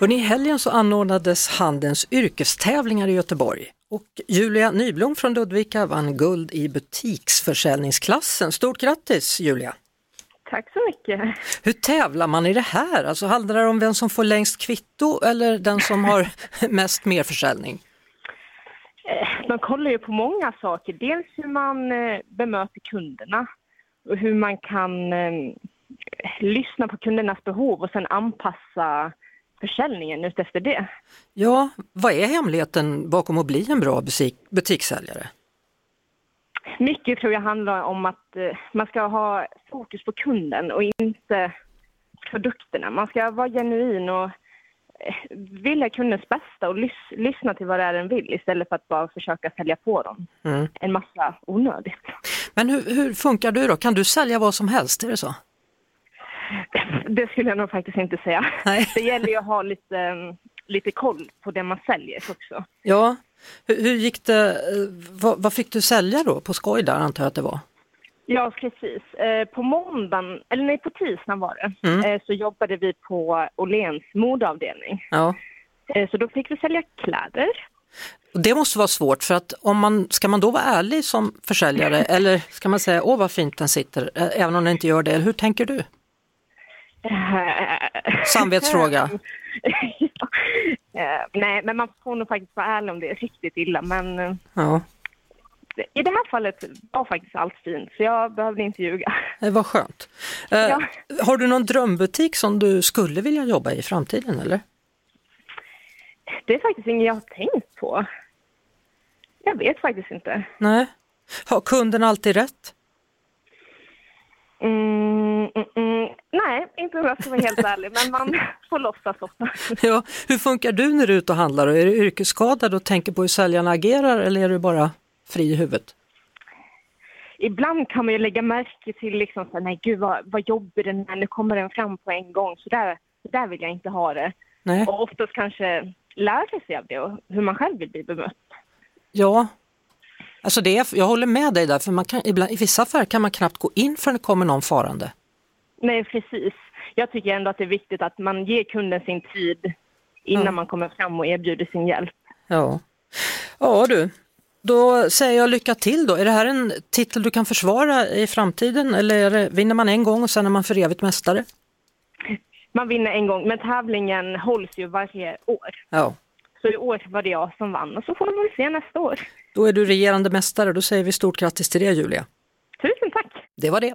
Hörrni, I helgen så anordnades Handens yrkestävlingar i Göteborg och Julia Nyblom från Ludvika vann guld i butiksförsäljningsklassen. Stort grattis Julia! Tack så mycket. Hur tävlar man i det här? Alltså handlar det om vem som får längst kvitto eller den som har mest merförsäljning? Eh, Man kollar ju på många saker. Dels hur man eh, bemöter kunderna och hur man kan eh, lyssna på kundernas behov och sen anpassa försäljningen utefter det. Ja, vad är hemligheten bakom att bli en bra butik, butikssäljare? Mycket tror jag handlar om att eh, man ska ha fokus på kunden och inte produkterna. Man ska vara genuin och eh, vilja kundens bästa och lys- lyssna till vad det är den vill istället för att bara försöka sälja på dem Mm. en massa onödigt. Men hur, hur funkar du då? Kan du sälja vad som helst? Är det så? Det skulle jag nog faktiskt inte säga. Nej. Det gäller ju att ha lite, mm, lite koll på det man säljer också. Ja, hur, hur gick det? eh, Vad, vad fick du sälja då? På skoj där antar jag att det var. Ja, precis. Eh, På måndagen, eller nej, på tisdagen var det, Mm. eh, så jobbade vi på Åhléns modeavdelning. Ja. Så då fick vi sälja kläder. Det måste vara svårt för att om man, ska man då vara ärlig som försäljare eller ska man säga åh vad fint den sitter, även om den inte gör det? Hur tänker du? Samvetsfråga. ja. Eh, Nej, men man får nog faktiskt vara ärlig om det är riktigt illa. Men eh, Ja, i det här fallet var faktiskt allt fint, så jag behövde inte ljuga. det var skönt. Eh, Ja. Har du någon drömbutik som du skulle vilja jobba i i framtiden eller? Det är faktiskt inget jag har tänkt på. Jag vet faktiskt inte. Nej. Har kunden alltid rätt? Mm, mm, mm. Nej, inte om jag ska vara helt ärlig, men man får låtsas ofta. Ja, hur funkar du när du är ute och handlar? Är du yrkesskadad och tänker på hur säljarna agerar eller är du bara fri i huvudet? Ibland kan man ju lägga märke till liksom så här, nej gud vad, vad jobbig den är, nu kommer den fram på en gång, så där, så där vill jag inte ha det. Nej. Och oftast kanske lära sig av det och hur man själv vill bli bemött. Ja, alltså det jag håller med dig där, för man kan, ibland, i vissa affärer kan man knappt gå in förrän det kommer någon farande. Nej, precis. Jag tycker ändå att det är viktigt att man ger kunden sin tid innan Ja. man kommer fram och erbjuder sin hjälp. Ja. ja du, då säger jag lycka till då. Är det här en titel du kan försvara i framtiden eller det, vinner man en gång och sen är man för evigt mästare? Man vinner en gång, men tävlingen hålls ju varje år. Ja, Så i år var det jag som vann och så får man se nästa år. då är du regerande mästare. Då säger vi stort grattis till det Julia. Tusen tack! Det var det.